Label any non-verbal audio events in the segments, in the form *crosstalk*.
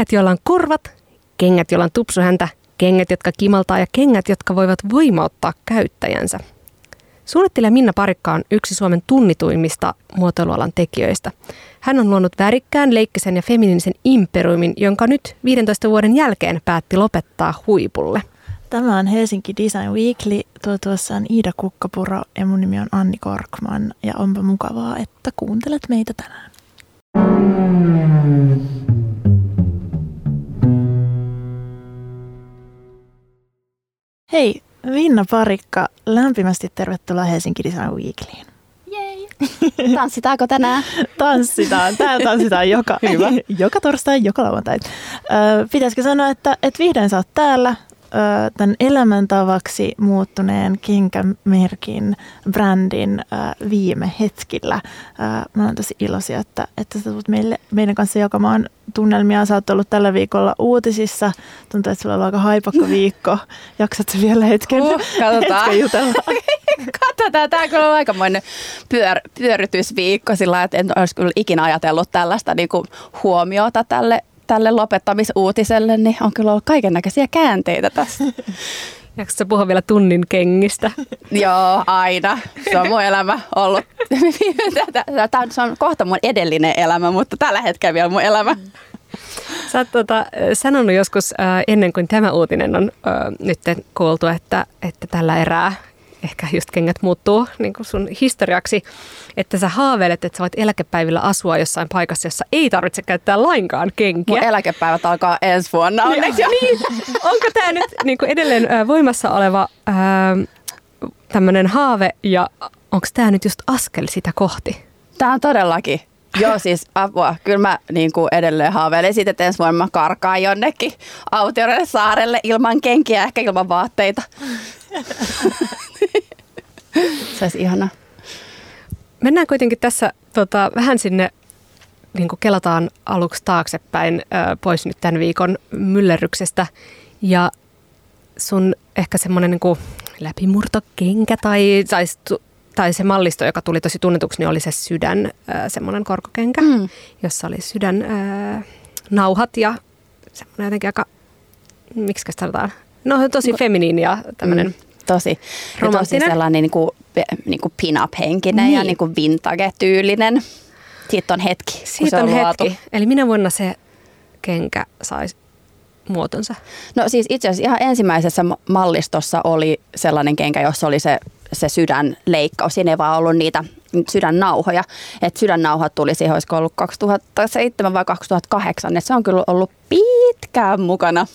Kengät, joilla on korvat, kengät, joilla on tupsuhäntä, kengät, jotka kimaltaa ja kengät, jotka voivat voimauttaa käyttäjänsä. Suunnittelija Minna Parikka on yksi Suomen tunnituimmista muotoilualan tekijöistä. Hän on luonut värikkään, leikkisen ja feminiinisen imperiumin, jonka nyt 15 vuoden jälkeen päätti lopettaa huipulle. Tämä on Helsinki Design Weekly. Tuo tuossa on Iida Kukkapuro ja mun nimi on Anni Korkman. Ja onpa mukavaa, että kuuntelet meitä tänään. Hei, Vinna Parikka, lämpimästi tervetuloa Helsinki Design Weeklyin. Jei. Tanssitaanko tänään? *laughs* Tanssitaan. Täällä tanssitaan joka, Hyvä. *laughs* joka torstai, joka lauantai. pitäisikö sanoa, että, että vihdoin sä oot täällä tämän elämäntavaksi muuttuneen kenkämerkin, brändin viime hetkillä. Mä olen tosi iloisia, että, että sä tulet meille, meidän kanssa jakamaan tunnelmia. Sä oot ollut tällä viikolla uutisissa. Tuntuu, että sulla on aika haipakko viikko. Jaksat vielä hetken, uh, katsotaan. hetken jutella? *laughs* katsotaan. Tämä on kyllä aikamoinen pyör, pyörytysviikko sillä että en olisi kyllä ikinä ajatellut tällaista niin kuin huomiota tälle tälle lopettamisuutiselle, niin on kyllä ollut kaiken näköisiä käänteitä tässä. *laughs* Jaksa puhua vielä tunnin kengistä? *laughs* Joo, aina. Se on mun elämä ollut. *laughs* Tämä on kohta mun edellinen elämä, mutta tällä hetkellä vielä mun elämä. Sä oot tota, sanonut joskus äh, ennen kuin tämä uutinen on äh, nyt kuultu, että, että tällä erää ehkä just kengät muuttuu niin kuin sun historiaksi, että sä haaveilet, että sä voit eläkepäivillä asua jossain paikassa, jossa ei tarvitse käyttää lainkaan kenkiä. Mun eläkepäivät alkaa ensi vuonna onneksi. niin, onko tämä nyt niin kuin edelleen voimassa oleva tämmöinen haave ja onko tämä nyt just askel sitä kohti? Tämä on todellakin. Joo, siis apua. Kyllä mä niin kuin edelleen haaveilen siitä, että ensi vuonna mä karkaan jonnekin autioille saarelle ilman kenkiä, ehkä ilman vaatteita. *laughs* Se olisi ihana. Mennään kuitenkin tässä tota, vähän sinne, niin kuin kelataan aluksi taaksepäin ö, pois nyt tämän viikon myllerryksestä. Ja sun ehkä semmoinen niin läpimurtokenkä tai, tai, tai se mallisto, joka tuli tosi tunnetuksi, niin oli se sydän, semmoinen korkokenkä, mm. jossa oli sydän ö, nauhat ja semmoinen jotenkin aika, miksi sanotaan, no tosi feminiini ja tämmöinen mm tosi, tosi sellainen niin kuin, niin kuin pin-up-henkinen niin. ja niin kuin vintage-tyylinen. Siitä on hetki. Siitä on, on hetki. Luotu. Eli minä vuonna se kenkä saisi muotonsa? No siis itse asiassa ihan ensimmäisessä mallistossa oli sellainen kenkä, jossa oli se, se sydänleikkaus. Siinä ei vaan ollut niitä sydännauhoja. Et sydännauhat tuli siihen, olisiko ollut 2007 vai 2008. Et se on kyllä ollut pitkään mukana.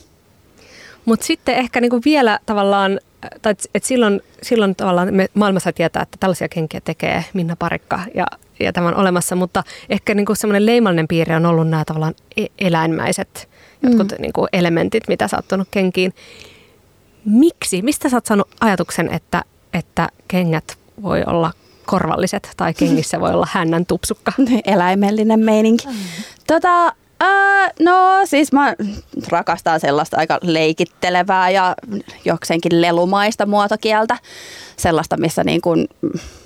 Mutta sitten ehkä niinku vielä tavallaan tai et silloin, silloin tavallaan me maailmassa tietää, että tällaisia kenkiä tekee Minna Parikka ja, ja tämä on olemassa, mutta ehkä niin kuin semmoinen leimallinen piirre on ollut nämä tavallaan e- eläinmäiset jotkut mm. niin kuin elementit, mitä sä oot tuonut kenkiin. Miksi? Mistä sä oot saanut ajatuksen, että, että kengät voi olla korvalliset tai kengissä voi olla hännän tupsukka? *laughs* Eläimellinen meininki. Mm. Tota, Äh, no siis mä rakastan sellaista aika leikittelevää ja jokseenkin lelumaista muotokieltä. Sellaista, missä niin kun,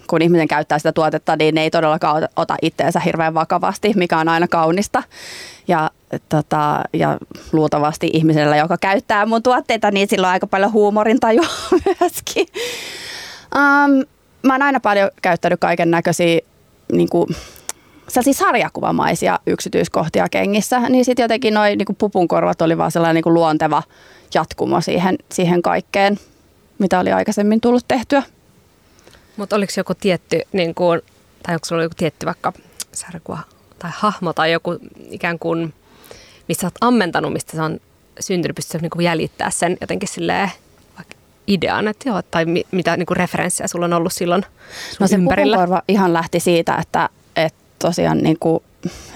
kun ihminen käyttää sitä tuotetta, niin ei todellakaan ota itteensä hirveän vakavasti, mikä on aina kaunista. Ja, tota, ja luultavasti ihmisellä, joka käyttää mun tuotteita, niin sillä on aika paljon huumorintajua *laughs* myöskin. Um, mä oon aina paljon käyttänyt kaiken näköisiä niin sellaisia sarjakuvamaisia yksityiskohtia kengissä, niin sitten jotenkin noin niin pupunkorvat oli vaan sellainen niin luonteva jatkumo siihen, siihen kaikkeen, mitä oli aikaisemmin tullut tehtyä. Mutta oliko joku tietty, niin kuin, tai onko sulla joku tietty vaikka sarjakuva tai hahmo tai joku ikään kuin, missä olet ammentanut, mistä se on syntynyt, pystyt niin jäljittää sen jotenkin silleen idean, että joo, tai mi, mitä niin kuin referenssejä sulla on ollut silloin No se pupunkorva ihan lähti siitä, että tosiaan niin kuin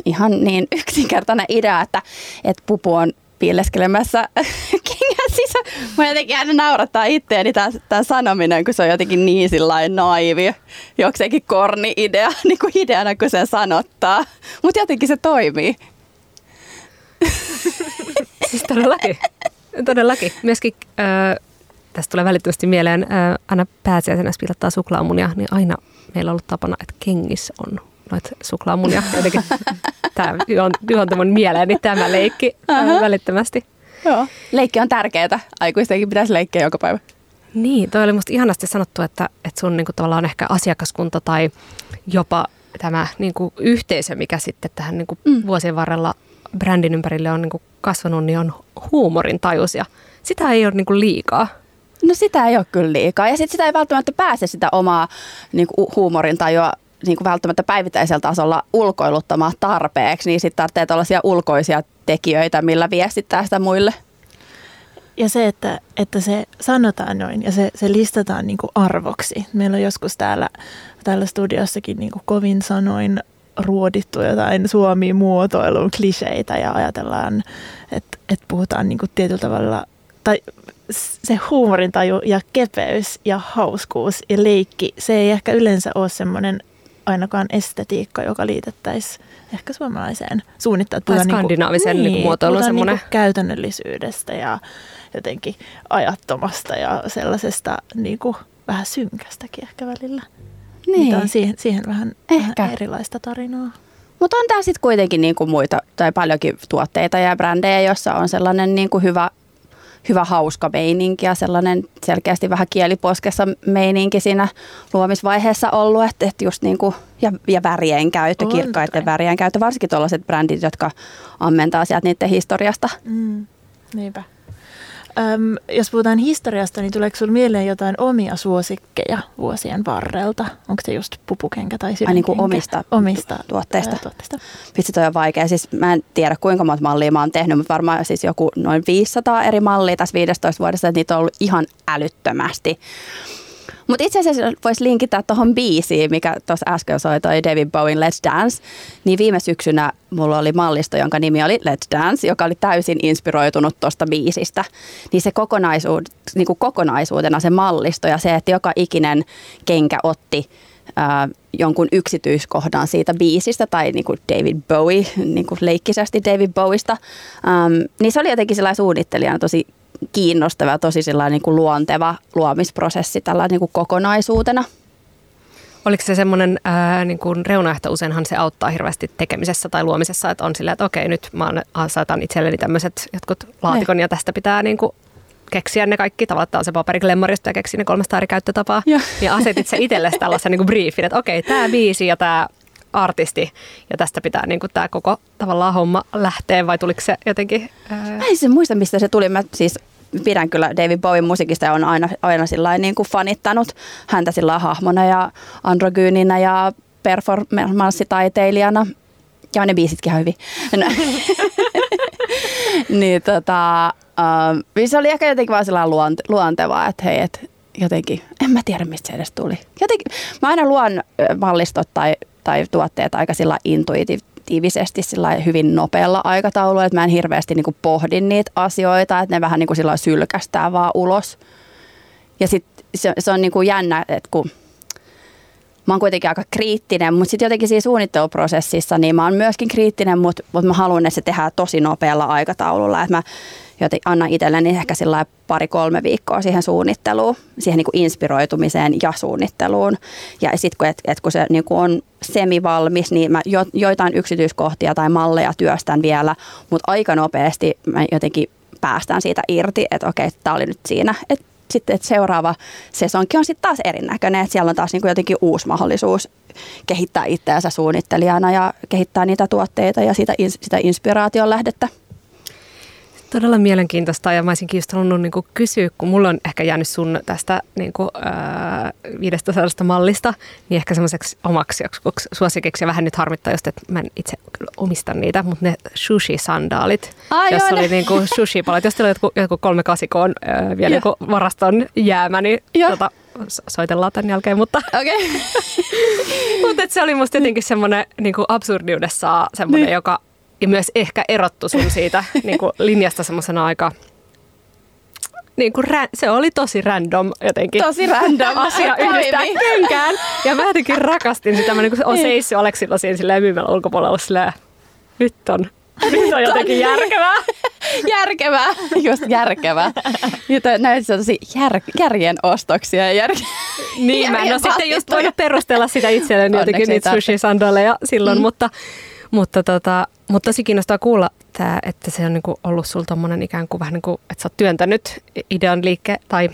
ihan niin yksinkertainen idea, että, että pupu on piileskelemässä *laughs* kengän sisä. Mä jotenkin aina naurattaa itteeni tämä sanominen, kun se on jotenkin niin sillain naivi, jokseenkin korni idea, *laughs* niin kuin ideana, kun se sanottaa. Mutta jotenkin se toimii. *laughs* siis todellakin. Todellakin. Myöskin äh, tästä tulee välittömästi mieleen, äh, aina pääsiäisenä spiilattaa suklaamunia, niin aina meillä on ollut tapana, että kengissä on noita suklaamunia jotenkin *laughs* tämä juonti mun mieleeni tämä leikki uh-huh. välittömästi. Joo. Leikki on tärkeää. Aikuistenkin pitäisi leikkiä joka päivä. Niin, toi oli musta ihanasti sanottu, että, että sun niin kuin, tavallaan ehkä asiakaskunta tai jopa tämä niin kuin, yhteisö, mikä sitten tähän niin kuin, mm. vuosien varrella brändin ympärille on niin kuin, kasvanut, niin on huumorin tajus ja sitä ei ole niin kuin, liikaa. No sitä ei ole kyllä liikaa. Ja sitten sitä ei välttämättä pääse sitä omaa niin kuin, huumorin tajua niin kuin välttämättä päivittäisellä tasolla ulkoiluttamaan tarpeeksi, niin sitten tarvitsee tällaisia ulkoisia tekijöitä, millä viestittää sitä muille. Ja se, että, että se sanotaan noin ja se, se listataan niin kuin arvoksi. Meillä on joskus täällä, täällä studiossakin niin kuin kovin sanoin ruodittu jotain suomi-muotoilun kliseitä ja ajatellaan, että, että puhutaan niin kuin tietyllä tavalla, tai se huumorintaju ja kepeys ja hauskuus ja leikki, se ei ehkä yleensä ole semmoinen ainakaan estetiikka, joka liitettäisiin ehkä suomalaiseen suunnitteluun. Tai niinku- skandinaavisen niin, niin, muotoilun semmoinen. Niin käytännöllisyydestä ja jotenkin ajattomasta ja sellaisesta niin kuin, vähän synkästäkin ehkä välillä. Niin. on siihen, siihen vähän, ehkä. vähän erilaista tarinaa. Mutta on tämä sitten kuitenkin niinku muita tai paljonkin tuotteita ja brändejä, joissa on sellainen niinku hyvä hyvä hauska meininki ja sellainen selkeästi vähän kieliposkessa meininki siinä luomisvaiheessa ollut, että, että just niin kuin, ja, ja värien käyttö, kirkkaiden värien käyttö, varsinkin tuollaiset brändit, jotka ammentaa sieltä niiden historiasta. Mm, niinpä. Öm, jos puhutaan historiasta, niin tuleeko sinulle mieleen jotain omia suosikkeja vuosien varrelta? Onko se just pupukenkä tai Ai niin kuin omista, omista tuotteista? tuotteista. Vitsi toi on vaikea. Siis mä en tiedä kuinka monta mallia mä oon tehnyt, mutta varmaan siis joku noin 500 eri mallia tässä 15 vuodessa, että niitä on ollut ihan älyttömästi. Mutta itse asiassa voisi linkittää tuohon biisiin, mikä tuossa äsken soi toi David Bowen Let's Dance. Niin viime syksynä mulla oli mallisto, jonka nimi oli Let's Dance, joka oli täysin inspiroitunut tuosta biisistä. Niin se kokonaisuud, niin kuin kokonaisuutena se mallisto ja se, että joka ikinen kenkä otti ää, jonkun yksityiskohdan siitä biisistä tai niin kuin David Bowie, niin kuin leikkisesti David Bowista, ähm, niin se oli jotenkin sellainen suunnittelijana tosi kiinnostava, tosi niin kuin luonteva luomisprosessi tällä niin kuin kokonaisuutena. Oliko se semmoinen niin kuin reunaehto, useinhan se auttaa hirveästi tekemisessä tai luomisessa, että on silleen, että okei, nyt mä saatan itselleni tämmöiset jotkut laatikon ja tästä pitää niin kuin keksiä ne kaikki, tavallaan se paperiklemmari, ja keksi ne 300 eri käyttötapaa, ja, ja asetit se itsellesi tällaisen niin kuin briefin, että okei, tämä biisi ja tämä artisti ja tästä pitää niin kuin, tämä koko tavallaan homma lähteä vai tuliko se jotenkin? Ää... Mä en muista, mistä se tuli. Mä siis pidän kyllä David Bowen musiikista ja on aina, aina sillä niin kuin fanittanut häntä sillä hahmona ja androgyyninä ja performanssitaiteilijana. Ja ne biisitkin ihan hyvin. No. *laughs* niin tota, uh, se oli ehkä jotenkin vaan sellainen luonte, luontevaa, että hei, et jotenkin, en mä tiedä mistä se edes tuli. Jotenkin, mä aina luon mallistot tai, tai tuotteet aika sillä intuitiivisesti tiivisesti hyvin nopealla aikataululla, että mä en hirveästi niin kuin pohdin niitä asioita, että ne vähän niin kuin sillä sylkästää vaan ulos. Ja sitten se, se on niin kuin jännä, että kun mä oon kuitenkin aika kriittinen, mutta sitten jotenkin siinä suunnitteluprosessissa, niin mä oon myöskin kriittinen, mutta, mutta mä haluan, että se tehdään tosi nopealla aikataululla. Että mä joten annan itselleni ehkä pari-kolme viikkoa siihen suunnitteluun, siihen niin kuin inspiroitumiseen ja suunnitteluun. Ja sitten kun, et, et kun se niin kuin on semivalmis, niin mä jo, joitain yksityiskohtia tai malleja työstän vielä, mutta aika nopeasti mä jotenkin päästään siitä irti, että okei, tämä oli nyt siinä. Et sitten että seuraava sesonki on sitten taas erinäköinen, että siellä on taas kuin jotenkin uusi mahdollisuus kehittää itseänsä suunnittelijana ja kehittää niitä tuotteita ja sitä, sitä inspiraation lähdettä. Todella mielenkiintoista ja mä olisinkin just halunnut niin kuin kysyä, kun mulla on ehkä jäänyt sun tästä niin kuin, ää, 500 mallista, niin ehkä semmoiseksi omaksi joksi suosikiksi. Ja vähän nyt harmittaa just, että mä en itse omista niitä, mutta ne sushi-sandaalit, Ai jos joo, oli niin kuin sushi-palat, jos teillä on joku, joku 380 ää, vielä joku varaston jäämä, niin tota, soitellaan tämän jälkeen, mutta, *laughs* okay. *laughs* mutta se oli musta jotenkin semmoinen niin absurdiudessaan semmoinen, niin. joka ja myös ehkä erottu sun siitä *laughs* niin kuin linjasta semmoisena aika niin kuin se oli tosi random jotenkin. Tosi random. *laughs* Asia yhdistää kenkään. Ja mä jotenkin rakastin sitä. Mä niin kuin on niin. seissyt Aleksilla siinä silleen myymällä ulkopuolella silleen, nyt on *laughs* nyt on jotenkin järkevää. järkevää, just järkevää. Joten näytti tosi jär, järjen ostoksia. Jär, niin, mä en ole sitten just voinut perustella sitä itselleni jotenkin niitä sushi-sandaleja silloin, mm. mutta mutta, tota, mutta tosi kiinnostaa kuulla, tää, että se on niinku ollut sulla tommonen ikään kuin vähän niin kuin, että sä oot työntänyt idean liikke, tai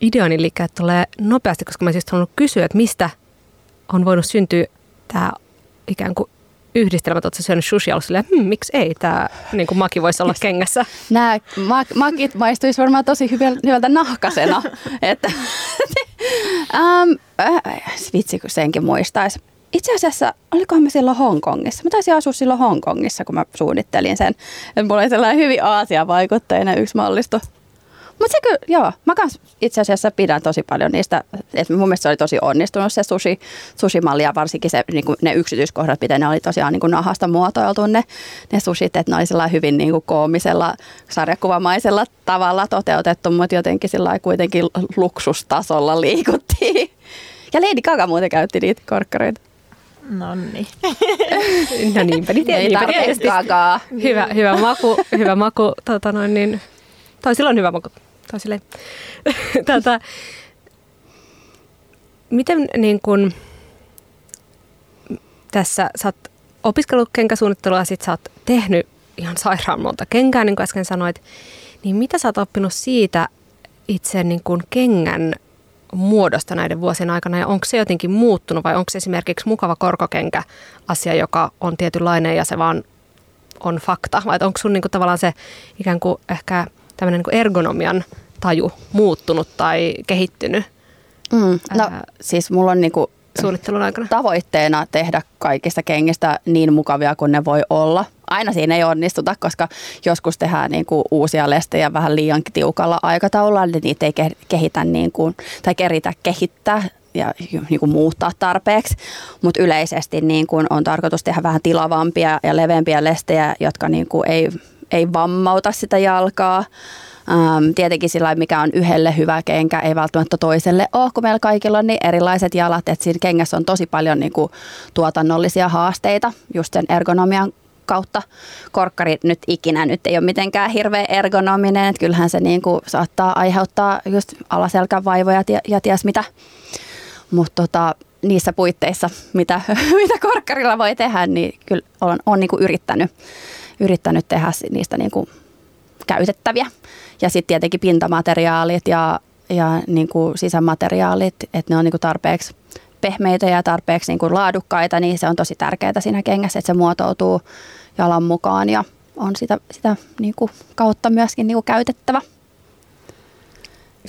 ideonin liikkeet tulee nopeasti, koska mä siis halunnut kysyä, että mistä on voinut syntyä tämä ikään kuin yhdistelmät, oletko syönyt sushi ollut silleen, hm, miksi ei tämä niin kuin maki voisi olla kengässä? Nämä makit maistuisi varmaan tosi hyvältä nahkasena. *laughs* että, um, *laughs* äh, vitsi, kun senkin muistaisi. Itse asiassa, olikohan mä silloin Hongkongissa? Mä taisin asua silloin Hongkongissa, kun mä suunnittelin sen. Mulla oli sellainen hyvin Aasia-vaikutteinen yksi mallisto mutta se kyllä, joo, mä kans itse asiassa pidän tosi paljon niistä, että mun mielestä se oli tosi onnistunut se sushi, sushi-malli ja varsinkin se, niin kuin ne yksityiskohdat, miten ne oli tosiaan niin kuin nahasta muotoiltu ne, ne sushit, että ne oli sellainen hyvin niin kuin koomisella, sarjakuvamaisella tavalla toteutettu, mutta jotenkin sillä kuitenkin luksustasolla liikuttiin. Ja Lady Gaga muuten käytti niitä korkkareita. No niin. *laughs* no niinpä, niin, niinpä Gagaa. Hyvä, hyvä maku, hyvä maku tota noin, niin, tai silloin hyvä maku tai silleen. *laughs* Tätä, miten niin kun, tässä sä oot opiskellut kenkäsuunnittelua ja sit sä oot tehnyt ihan sairaan monta kenkää, niin kuin äsken sanoit, niin mitä sä oot oppinut siitä itse niin kun kengän muodosta näiden vuosien aikana ja onko se jotenkin muuttunut vai onko se esimerkiksi mukava korkokenkä asia, joka on tietynlainen ja se vaan on fakta vai onko sun niin kuin tavallaan se ikään kuin ehkä tämmöinen niin ergonomian taju muuttunut tai kehittynyt? Mm, no ää, siis mulla on niinku suunnittelun aikana? Tavoitteena tehdä kaikista kengistä niin mukavia kuin ne voi olla. Aina siinä ei onnistuta, koska joskus tehdään niin kuin uusia lestejä vähän liian tiukalla aikataululla, niin niitä ei kehitä niin kuin, tai keritä kehittää ja niin kuin muuttaa tarpeeksi, mutta yleisesti niin kuin on tarkoitus tehdä vähän tilavampia ja leveämpiä lestejä, jotka niin kuin ei, ei vammauta sitä jalkaa. Ähm, tietenkin sillä mikä on yhdelle hyvä kenkä, ei välttämättä toiselle ole, kun meillä kaikilla on niin erilaiset jalat, että siinä kengässä on tosi paljon niin kuin, tuotannollisia haasteita just sen ergonomian kautta. Korkkari nyt ikinä nyt ei ole mitenkään hirveän ergonominen, että kyllähän se niin kuin, saattaa aiheuttaa just alaselkävaivoja ja, ja ties mitä. Mutta tota, niissä puitteissa, mitä, *laughs* mitä korkkarilla voi tehdä, niin kyllä olen, olen niin kuin yrittänyt, yrittänyt tehdä niistä niin kuin käytettäviä. Ja sitten tietenkin pintamateriaalit ja, ja niin kuin sisämateriaalit, että ne on niin kuin tarpeeksi pehmeitä ja tarpeeksi niin kuin laadukkaita, niin se on tosi tärkeää siinä kengässä, että se muotoutuu jalan mukaan ja on sitä, sitä niin kuin kautta myöskin niin kuin käytettävä.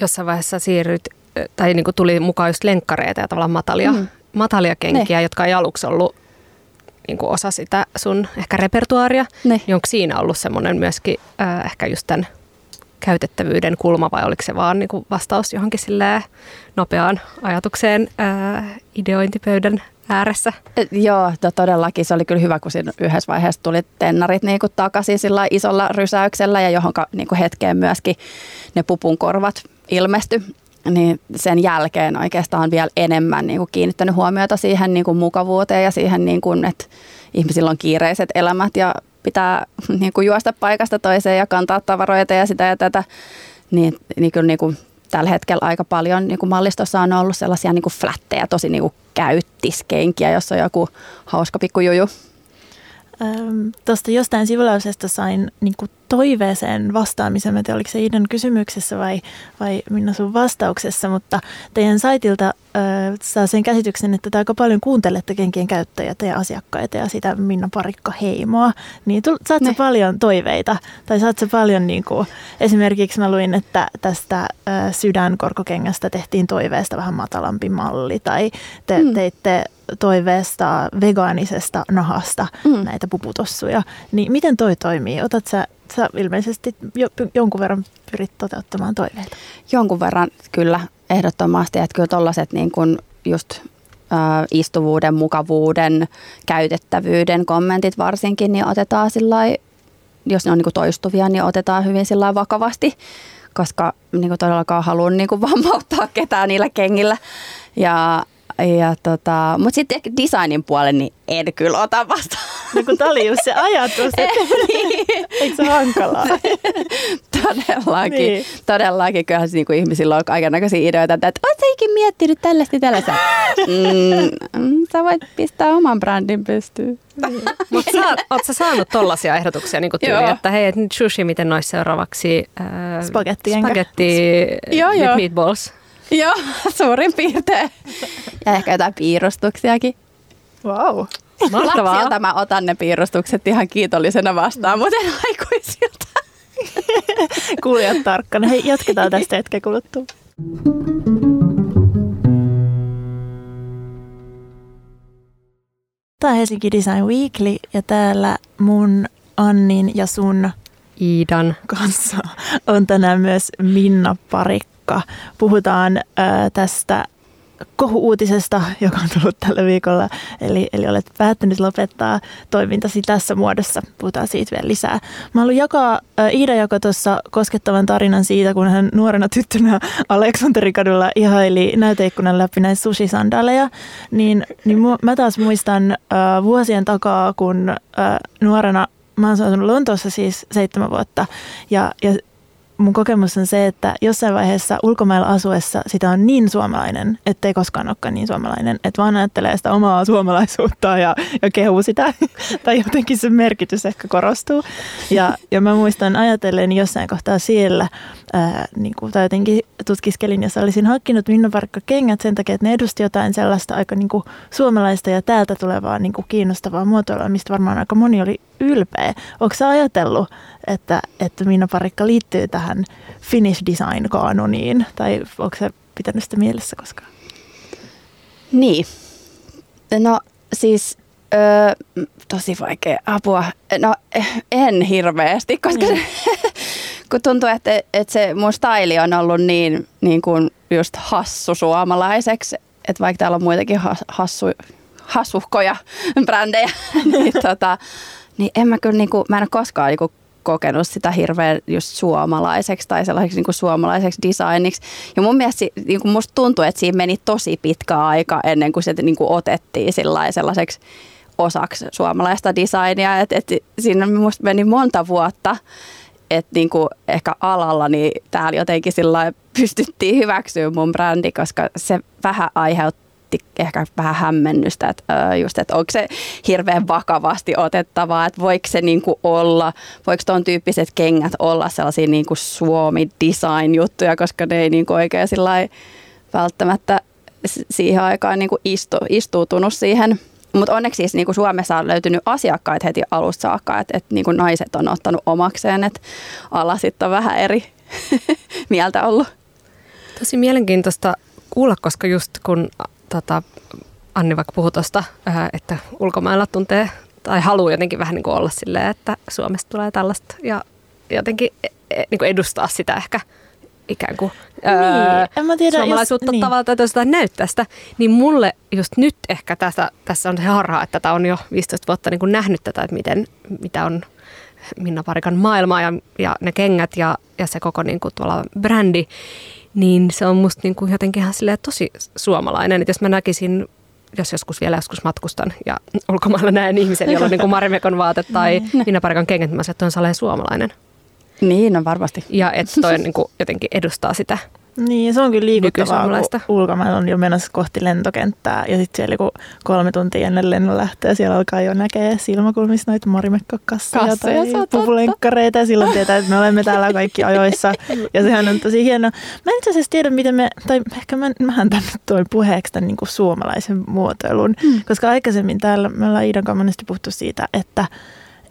Jossain vaiheessa siirryt, tai niin kuin tuli mukaan just lenkkareita ja tavallaan matalia, mm. matalia kenkiä, ne. jotka ei aluksi ollut niin kuin osa sitä sun ehkä repertuaaria. Ne. Niin onko siinä ollut semmoinen myöskin äh, ehkä just tämän käytettävyyden kulma vai oliko se vaan niin kuin vastaus johonkin nopeaan ajatukseen ää, ideointipöydän ääressä? Et, joo, to, todellakin. Se oli kyllä hyvä, kun siinä yhdessä vaiheessa tuli tennarit niin kuin takaisin sillä isolla rysäyksellä ja johon niin kuin hetkeen myöskin ne pupun korvat ilmestyi. Niin sen jälkeen oikeastaan vielä enemmän niin kuin kiinnittänyt huomiota siihen niin kuin mukavuuteen ja siihen, niin kuin, että ihmisillä on kiireiset elämät ja pitää *laughs* niin kuin juosta paikasta toiseen ja kantaa tavaroita ja sitä ja tätä, niin, niin kyllä niin kuin tällä hetkellä aika paljon niin kuin mallistossa on ollut sellaisia niin kuin flättejä, tosi niin kuin käyttiskenkiä, jossa on joku hauska pikkujuju. Tuosta jostain sivulausesta sain niin kuin toiveeseen vastaamisen. Mä tiedän, oliko se Iidan kysymyksessä vai, vai Minna sun vastauksessa, mutta teidän saitilta äh, saa sen käsityksen, että te aika paljon kuuntelette kenkien käyttäjät ja asiakkaita ja sitä Minna Parikka heimoa. Niin tull, saat ne. paljon toiveita tai saat paljon, niin kuin, esimerkiksi mä luin, että tästä äh, sydänkorkokengästä tehtiin toiveesta vähän matalampi malli tai te mm. teitte toiveesta vegaanisesta nahasta mm. näitä puputossuja. Niin miten toi toimii? Otat sä sä ilmeisesti jo, jonkun verran pyrit toteuttamaan toiveita. Jonkun verran kyllä, ehdottomasti. Että kyllä tollaset niin kuin just istuvuuden, mukavuuden, käytettävyyden kommentit varsinkin, niin otetaan sillä jos ne on niin toistuvia, niin otetaan hyvin sillä vakavasti, koska niin todellakaan haluan niin *laughs* vammauttaa ketään niillä kengillä. Ja ja tota, mutta sitten ehkä designin puolen niin en kyllä ota vastaan. No kun tämä oli just se ajatus, että *laughs* niin. eikö se hankalaa? *laughs* todellakin, niin. todellakin. Kyllähän niinku ihmisillä on kaikenlaisia ideoita, että oletko ikin miettinyt tällaista tällaista? *laughs* Mm, mm, sä voit pistää oman brändin pystyyn. Niin. Mutta sä, saanut tollaisia ehdotuksia niin tyyli, että hei, nyt sushi, miten noissa seuraavaksi? Äh, spagetti, spagetti joo, joo. meatballs. *laughs* Joo, suurin piirtein. Ja ehkä jotain piirustuksiakin. Wow. Mahtavaa. Lapsilta mä otan ne piirustukset ihan kiitollisena vastaan, mutta en aikuisilta. *laughs* Kuulijat tarkkana. Hei, jatketaan tästä hetken kuluttua. Tämä on Helsinki Design Weekly ja täällä mun Annin ja sun Iidan kanssa on tänään myös Minna Parikka. Puhutaan äh, tästä kohu-uutisesta, joka on tullut tällä viikolla. Eli, eli olet päättänyt lopettaa toimintasi tässä muodossa. Puhutaan siitä vielä lisää. Mä haluan jakaa, Iida jakoi tuossa koskettavan tarinan siitä, kun hän nuorena tyttönä Aleksanterikadulla ihaili näyteikkunan läpi näitä sushi-sandaaleja. Niin, niin mu- mä taas muistan äh, vuosien takaa, kun äh, nuorena mä oon asunut Lontoossa siis seitsemän vuotta ja, ja mun kokemus on se, että jossain vaiheessa ulkomailla asuessa sitä on niin suomalainen, ettei koskaan olekaan niin suomalainen, että vaan ajattelee sitä omaa suomalaisuutta ja, ja kehuu sitä, *laughs* tai jotenkin se merkitys ehkä korostuu. Ja, ja mä muistan ajatellen jossain kohtaa siellä, ää, niin kuin, tai jotenkin tutkiskelin, jos olisin hankkinut Minna Parkka kengät sen takia, että ne edusti jotain sellaista aika niin kuin suomalaista ja täältä tulevaa niin kuin kiinnostavaa muotoilua, mistä varmaan aika moni oli ylpeä. Onko sä ajatellut, että, että Minna Parikka liittyy tähän Finnish Design-kaanoniin, tai onko se pitänyt sitä mielessä koskaan? Niin. No siis öö, tosi vaikea apua. No en hirveästi, koska mm. *laughs* kun tuntuu, että, että se mun staili on ollut niin, niin kuin just hassu suomalaiseksi, että vaikka täällä on muitakin hassu, hassuhkoja brändejä, *laughs* niin, tota, niin en mä kyllä, niin kuin, mä en ole koskaan niin kuin kokenut sitä hirveän just suomalaiseksi tai sellaiseksi niin kuin suomalaiseksi designiksi. Ja mun mielestä niin kuin musta tuntuu, että siinä meni tosi pitkä aika ennen kuin se niin kuin otettiin sellaiseksi osaksi suomalaista designia. Et, et siinä musta meni monta vuotta, että niinku ehkä alalla niin täällä jotenkin sillä pystyttiin hyväksyä mun brändi, koska se vähän aiheutti ehkä vähän hämmennystä, että just, että onko se hirveän vakavasti otettavaa, että voiko se niinku olla, voiko tuon tyyppiset kengät olla sellaisia niinku Suomi-design-juttuja, koska ne ei niinku oikein välttämättä siihen aikaan niinku istu, istuutunut siihen mutta onneksi siis niin Suomessa on löytynyt asiakkaita heti alusta saakka, että et, niin naiset on ottanut omakseen, että ala sitten on vähän eri *laughs* mieltä ollut. Tosi mielenkiintoista kuulla, koska just kun tota, Anni vaikka puhui tuosta, että ulkomailla tuntee tai haluaa jotenkin vähän niin kuin olla silleen, että Suomesta tulee tällaista ja jotenkin e, e, niin kuin edustaa sitä ehkä ikään kuin niin, öö, en mä tiedä, suomalaisuutta jos, niin. tavalla tai toisaalta näyttää sitä, niin mulle just nyt ehkä tässä, tässä on se harha, että tätä on jo 15 vuotta niin kuin nähnyt tätä, että miten, mitä on Minna Parikan maailma ja, ja ne kengät ja, ja se koko niin kuin tuolla brändi, niin se on musta niin kuin jotenkin ihan tosi suomalainen. Että jos mä näkisin jos joskus vielä joskus matkustan ja *laughs* ulkomailla näen ihmisen, jolla on niin kuin Marimekon vaate tai *laughs* niin. Minna Parikan kengät, niin mä sanon, että on suomalainen. Niin, on varmasti. Ja että toi niin kuin jotenkin edustaa sitä niin, se on kyllä liikuttavaa, kun ulkomailla on jo menossa kohti lentokenttää. Ja sitten siellä kun kolme tuntia ennen lennon lähtöä siellä alkaa jo näkee silmäkulmissa noita morimekkakasseja tai pupulenkkareita. Ja silloin tietää, että me olemme täällä kaikki ajoissa. Ja sehän on tosi hienoa. Mä en itse asiassa tiedä, miten me, tai ehkä mä, mähän tänne toin puheeksi tämän niin kuin suomalaisen muotoilun, mm. koska aikaisemmin täällä me ollaan Iidan kanssa monesti puhuttu siitä, että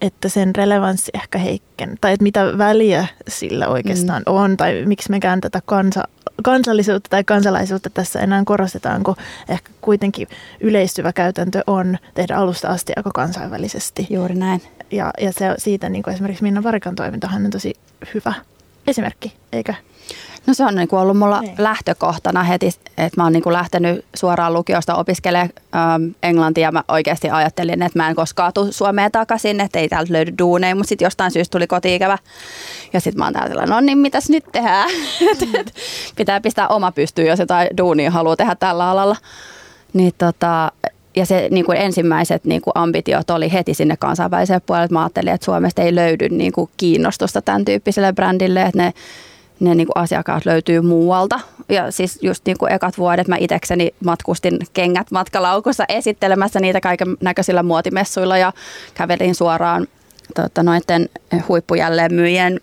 että sen relevanssi ehkä heikken, tai että mitä väliä sillä oikeastaan mm. on, tai miksi mekään tätä kansa, kansallisuutta tai kansalaisuutta tässä enää korostetaan, kun ehkä kuitenkin yleistyvä käytäntö on tehdä alusta asti aika kansainvälisesti. Juuri näin. Ja, ja se, siitä niin kuin esimerkiksi Minna Varikan toimintahan on tosi hyvä esimerkki, eikö? No se on niin kuin ollut mulla niin. lähtökohtana heti, että mä oon niin kuin lähtenyt suoraan lukiosta opiskelemaan ähm, englantia. Mä oikeasti ajattelin, että mä en koskaan tule Suomeen takaisin, että ei täältä löydy duuneja, mutta sitten jostain syystä tuli kotiikävä. Ja sitten mä oon täällä, no niin, mitäs nyt tehdään? *laughs* Mm. Pitää pistää oma pystyyn, jos jotain duunia haluaa tehdä tällä alalla. Niin tota, ja se niin kuin ensimmäiset niin kuin ambitiot oli heti sinne kansainväliselle puolelle. Mä ajattelin, että Suomesta ei löydy niin kuin kiinnostusta tämän tyyppiselle brändille, että ne, ne niin kuin asiakkaat löytyy muualta. Ja siis just niin kuin ekat vuodet mä itekseni matkustin kengät matkalaukussa esittelemässä niitä kaiken näköisillä muotimessuilla ja kävelin suoraan tota, noiden huippujälleenmyyjien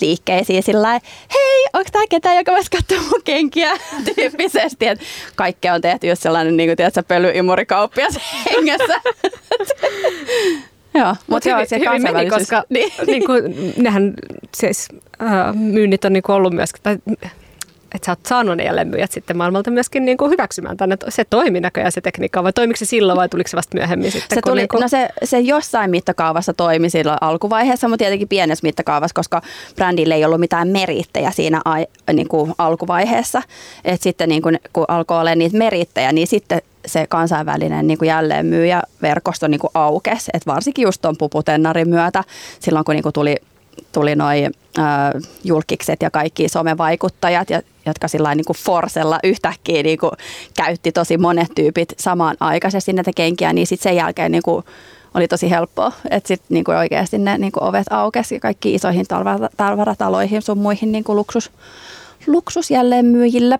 liikkeisiin sillä hei, onko tämä ketään, joka voisi katsoa mun kenkiä *laughs* tyyppisesti. Että kaikkea on tehty just sellainen, niin kuin tiedätkö, pölyimurikauppias *laughs* hengessä. Joo, mutta hyvin, se hyvin meni, koska niin. *laughs* niin kuin, nehän siis, äh, myynnit on niin kuin ollut myös, tai että sä oot saanut ne jälleenmyyjät sitten maailmalta myöskin niin kuin hyväksymään tänne. Se toimi näköjään se tekniikka, vai toimiko se silloin vai tuliko se vasta myöhemmin sitten? Se, tuli, niin kuin... no se, se jossain mittakaavassa toimi silloin alkuvaiheessa, mutta tietenkin pienessä mittakaavassa, koska brändillä ei ollut mitään merittejä siinä ai, niin kuin alkuvaiheessa. Et sitten niin kuin, kun alkoi olla niitä merittejä, niin sitten se kansainvälinen niin kuin jälleenmyyjäverkosto niin kuin aukesi. Et varsinkin just tuon puputennarin myötä, silloin kun niin kuin tuli tuli noin julkikset ja kaikki somevaikuttajat, ja, jotka sillä niin kuin Forsella yhtäkkiä niin kuin käytti tosi monet tyypit samaan aikaisesti näitä kenkiä, niin sitten sen jälkeen niin kuin oli tosi helppoa, että sitten niin oikeasti ne niin kuin ovet aukesi ja kaikki isoihin tavarataloihin sun muihin niin kuin luksus, luksus jälleen myyjille.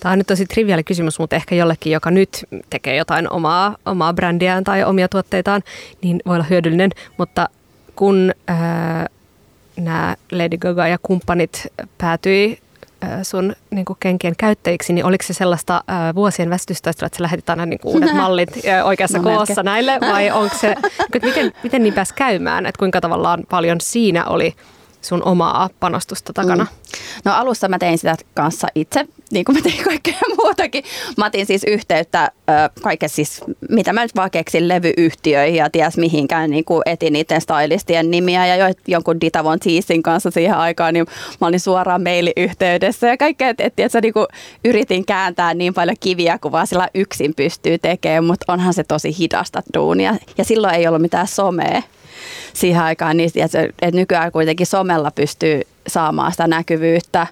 Tämä on nyt tosi triviaali kysymys, mutta ehkä jollekin, joka nyt tekee jotain omaa, omaa brändiään tai omia tuotteitaan, niin voi olla hyödyllinen. Mutta kun ää, nämä Lady Gaga ja kumppanit päätyi sun niin kuin kenkien käyttäjiksi, niin oliko se sellaista äh, vuosien väsytystaistelua, että sä lähetit aina niin kuin uudet *laughs* mallit äh, oikeassa no, koossa melkein. näille, vai onko se, *laughs* että miten, miten niin pääsi käymään, että kuinka tavallaan paljon siinä oli sun omaa panostusta takana? Mm. No alussa mä tein sitä kanssa itse, niin kuin mä tein kaikkea *laughs* muutakin. Mä otin siis yhteyttä kaiken siis, mitä mä nyt vaan keksin levyyhtiöihin ja ties mihinkään, niin kuin etin niiden stylistien nimiä ja jo, jonkun Ditavon Teasin kanssa siihen aikaan, niin mä olin suoraan mailiyhteydessä ja kaikkea, että et, et, niin kuin yritin kääntää niin paljon kiviä kuin vaan sillä yksin pystyy tekemään, mutta onhan se tosi hidasta duunia ja silloin ei ollut mitään somea siihen aikaan, niin että, nykyään kuitenkin somella pystyy saamaan sitä näkyvyyttä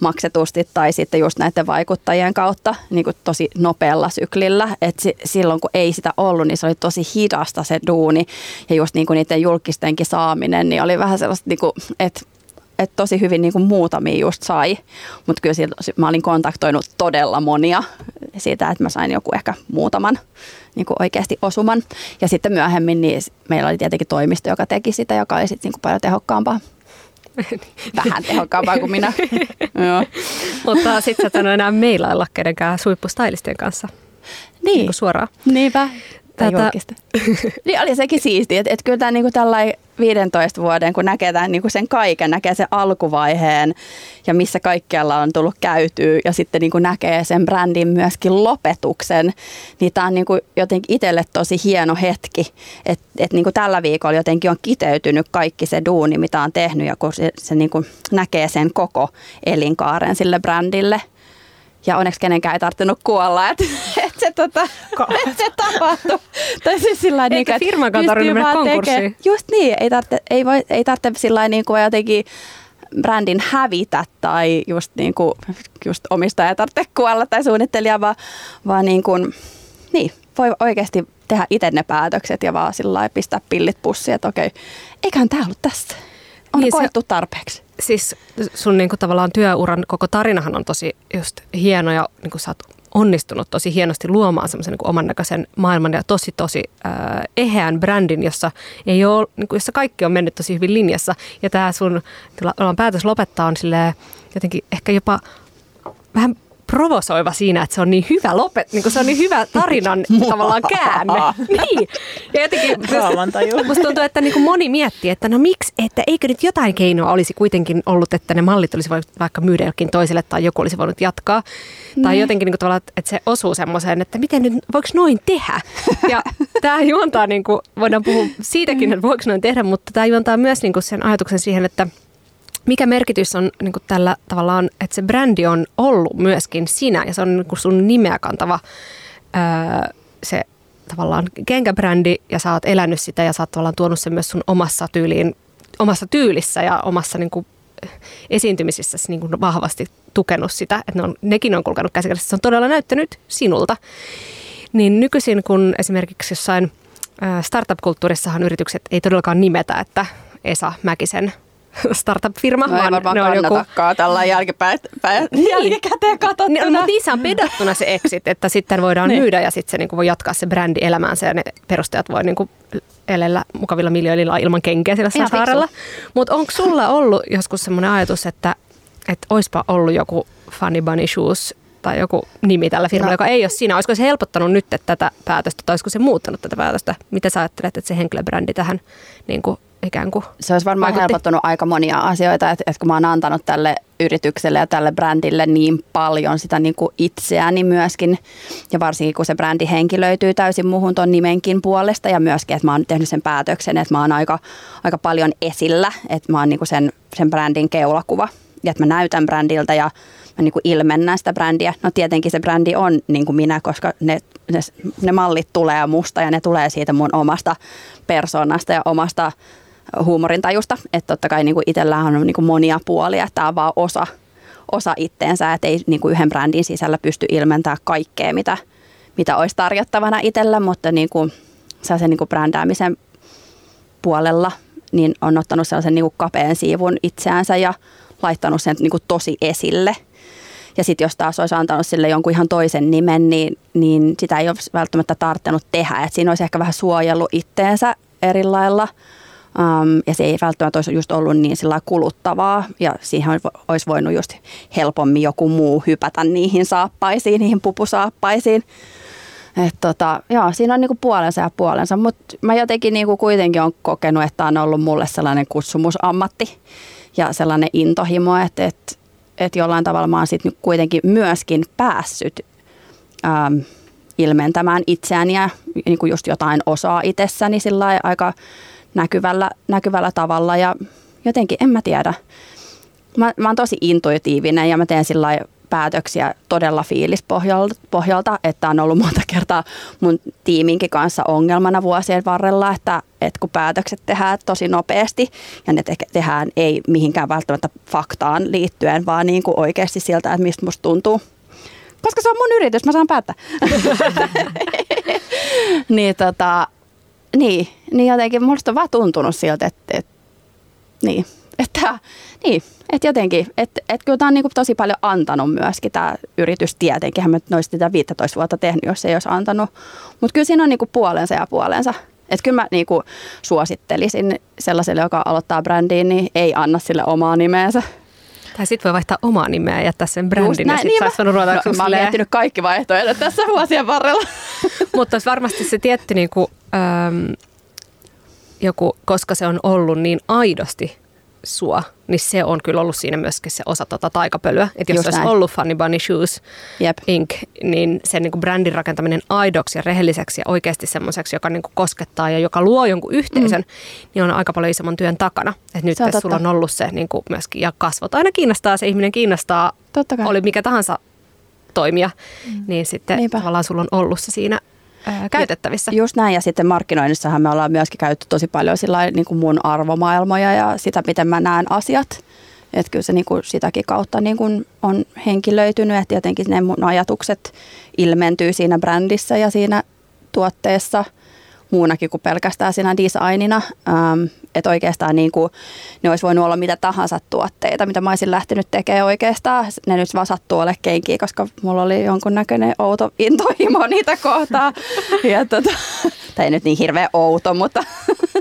maksetusti tai sitten just näiden vaikuttajien kautta niin kuin tosi nopealla syklillä. Et silloin kun ei sitä ollut, niin se oli tosi hidasta se duuni ja just niin kuin niiden julkistenkin saaminen, niin oli vähän sellaista, niin kuin, että et tosi hyvin niin kuin muutamia just sai, mutta kyllä siitä, mä olin kontaktoinut todella monia siitä, että mä sain joku ehkä muutaman niin kuin oikeasti osuman. Ja sitten myöhemmin niin meillä oli tietenkin toimisto, joka teki sitä, joka oli sitten niin kuin paljon tehokkaampaa. *laughs* Vähän tehokkaampaa kuin minä. *laughs* Mutta sitten sä et enää meilailla kenenkään suippustylistien kanssa. Niin. niin suoraan. Niinpä tätä... *laughs* niin oli sekin siistiä, että, että kyllä tämä niinku tällainen 15 vuoden, kun näkee tämän, niinku sen kaiken, näkee sen alkuvaiheen ja missä kaikkialla on tullut käytyä ja sitten niinku näkee sen brändin myöskin lopetuksen, niin tämä on niinku jotenkin itselle tosi hieno hetki, että et niinku tällä viikolla jotenkin on kiteytynyt kaikki se duuni, mitä on tehnyt ja kun se, se niinku näkee sen koko elinkaaren sille brändille – ja onneksi kenenkään ei tarvinnut kuolla, että *laughs* et se, tota, *laughs* et se tapahtui. tai siis sillä Eikä niin, firmankaan tarvinnut mennä konkurssiin. Just niin, ei tarvitse, ei voi, ei tarvitse sillä niin kuin jotenkin brändin hävitä tai just, niin kuin, just omistaja tarvitse kuolla tai suunnittelija, vaan, vaan niin kuin, niin, voi oikeasti tehdä itse ne päätökset ja vaan sillä pistää pillit pussiin, että okei, eiköhän tämä ollut tässä. On niin koettu tarpeeksi siis sun niin kuin, tavallaan työuran koko tarinahan on tosi just hieno ja niin kuin, sä oot onnistunut tosi hienosti luomaan semmoisen niin oman näköisen maailman ja tosi tosi äh, eheän brändin, jossa, ei ole, niin kuin, jossa kaikki on mennyt tosi hyvin linjassa. Ja tämä sun päätös lopettaa on sille jotenkin ehkä jopa vähän provosoiva siinä, että se on niin hyvä lopet, niin se on niin hyvä tarinan *laughs* tavallaan käänne. *laughs* niin. Ja jotenkin *laughs* musta, tuntuu, että niin kuin moni miettii, että no miksi, että eikö nyt jotain keinoa olisi kuitenkin ollut, että ne mallit olisi voinut vaikka myydä jokin toiselle tai joku olisi voinut jatkaa. Mm. Tai niin. jotenkin niin kuin tavallaan, että se osuu semmoiseen, että miten nyt, voiko noin tehdä? Ja tämä juontaa, niin kuin, voidaan puhua siitäkin, että voiko noin tehdä, mutta tämä juontaa myös niin kuin sen ajatuksen siihen, että – mikä merkitys on niin kuin tällä tavallaan, että se brändi on ollut myöskin sinä ja se on niin kuin sun nimeä kantava öö, se tavallaan kenkäbrändi ja sä oot elänyt sitä ja sä oot tavallaan tuonut sen myös sun omassa tyyliin, omassa tyylissä ja omassa niin kuin esiintymisissä niin kuin vahvasti tukenut sitä, että ne on, nekin on kulkenut käsikädessä. Se on todella näyttänyt sinulta. Niin nykyisin, kun esimerkiksi jossain startup-kulttuurissahan yritykset ei todellakaan nimetä, että Esa Mäkisen startup-firma. No ei varmaan ne on joku... tällä jälkipäin, niin. jälkikäteen katsottuna. Niin, mutta niissä on pedattuna se exit, että sitten voidaan niin. myydä ja sitten se niin kuin voi jatkaa se brändi elämäänsä ja ne perustajat voi niin kuin elellä mukavilla miljoonilla ilman kenkeä sillä Ihan saarella. Mutta onko sulla ollut joskus semmoinen ajatus, että, että oispa ollut joku Funny Bunny Shoes tai joku nimi tällä firmalla, no. joka ei ole siinä. Olisiko se helpottanut nyt tätä päätöstä tai olisiko se muuttanut tätä päätöstä? Mitä sä ajattelet, että se henkilöbrändi tähän niin kuin ikään kuin Se olisi varmaan vaikutti. helpottanut aika monia asioita, että, että kun mä oon antanut tälle yritykselle ja tälle brändille niin paljon sitä niin kuin itseäni myöskin, ja varsinkin kun se brändi henkilöityy täysin muuhun ton nimenkin puolesta, ja myöskin, että mä oon tehnyt sen päätöksen, että mä oon aika, aika paljon esillä, että mä oon niin kuin sen, sen brändin keulakuva, ja että mä näytän brändiltä ja mä niin kuin ilmennän sitä brändiä. No tietenkin se brändi on niin kuin minä, koska ne, ne, ne mallit tulee musta ja ne tulee siitä mun omasta persoonasta ja omasta huumorintajusta. Että totta kai niin kuin on niin kuin monia puolia, että tämä on vaan osa, osa itteensä, että ei niin kuin yhden brändin sisällä pysty ilmentämään kaikkea, mitä, mitä olisi tarjottavana itsellä, mutta niin kuin sellaisen niin kuin brändäämisen puolella niin on ottanut sellaisen niin kuin kapean siivun itseänsä ja laittanut sen niin kuin tosi esille. Ja sitten jos taas olisi antanut sille jonkun ihan toisen nimen, niin, niin sitä ei ole välttämättä tarttunut tehdä. Et siinä olisi ehkä vähän suojellut itteensä eri lailla. Um, ja se ei välttämättä olisi just ollut niin sillä kuluttavaa ja siihen olisi voinut just helpommin joku muu hypätä niihin saappaisiin, niihin pupusaappaisiin. Et tota, joo, siinä on niinku puolensa ja puolensa, mutta mä jotenkin niinku kuitenkin on kokenut, että on ollut mulle sellainen kutsumusammatti ja sellainen intohimo, että, että, että jollain tavalla mä oon sitten kuitenkin myöskin päässyt ähm, ilmentämään itseäni ja niin kuin just jotain osaa itsessäni sillä aika näkyvällä, näkyvällä tavalla ja jotenkin en mä tiedä. Mä, mä oon tosi intuitiivinen ja mä teen sillä päätöksiä todella fiilispohjalta, että on ollut monta kertaa mun tiiminkin kanssa ongelmana vuosien varrella, että, että kun päätökset tehdään tosi nopeasti ja ne te- tehdään ei mihinkään välttämättä faktaan liittyen, vaan niin kuin oikeasti sieltä, että mistä musta tuntuu. Koska se on mun yritys, mä saan päättää. *laughs* niin, tota, niin, niin jotenkin musta on vaan tuntunut siltä, että, että niin, että, niin, että jotenkin, että, että kyllä tämä on niin kuin tosi paljon antanut myöskin tämä yritys tietenkin. Hän noista sitä 15 vuotta tehnyt, jos ei olisi antanut. Mutta kyllä siinä on niin kuin puolensa ja puolensa. Että kyllä mä niin kuin suosittelisin sellaiselle, joka aloittaa brändiin, niin ei anna sille omaa nimeensä. Tai sitten voi vaihtaa omaa nimeä ja jättää sen brändin ja sitten niin mä, no, mä olen miettinyt kaikki vaihtoehdot tässä vuosien varrella. *laughs* Mutta varmasti se tietty niin kuin, äm, joku, koska se on ollut niin aidosti sua, niin se on kyllä ollut siinä myöskin se osa tota taikapölyä. Että jos Just olisi näin. ollut Funny Bunny Shoes Jep. Inc., niin sen niin kuin brändin rakentaminen aidoksi ja rehelliseksi ja oikeasti semmoiseksi, joka niin kuin koskettaa ja joka luo jonkun yhteisön, mm. niin on aika paljon isomman työn takana. Että nyt on sulla on ollut se niin kuin myöskin, ja kasvot aina kiinnostaa, se ihminen kiinnostaa, Totta kai. oli mikä tahansa toimija, mm. niin sitten Niinpä. tavallaan sulla on ollut se siinä ää, käytettävissä. Just näin, ja sitten markkinoinnissahan me ollaan myöskin käytetty tosi paljon sillä niin kuin mun arvomaailmoja ja sitä, miten mä näen asiat. Että kyllä se niin kuin sitäkin kautta niin kuin on henkilöitynyt, että jotenkin ne mun ajatukset ilmentyy siinä brändissä ja siinä tuotteessa – muunakin kuin pelkästään siinä designina. Ähm, että oikeastaan niin kuin, ne olisi voinut olla mitä tahansa tuotteita, mitä mä olisin lähtenyt tekemään oikeastaan. Ne nyt vaan sattuu ole kenkiä, koska mulla oli jonkunnäköinen outo intohimo niitä kohtaa. *laughs* ja tota, tai ei nyt niin hirveä outo, mutta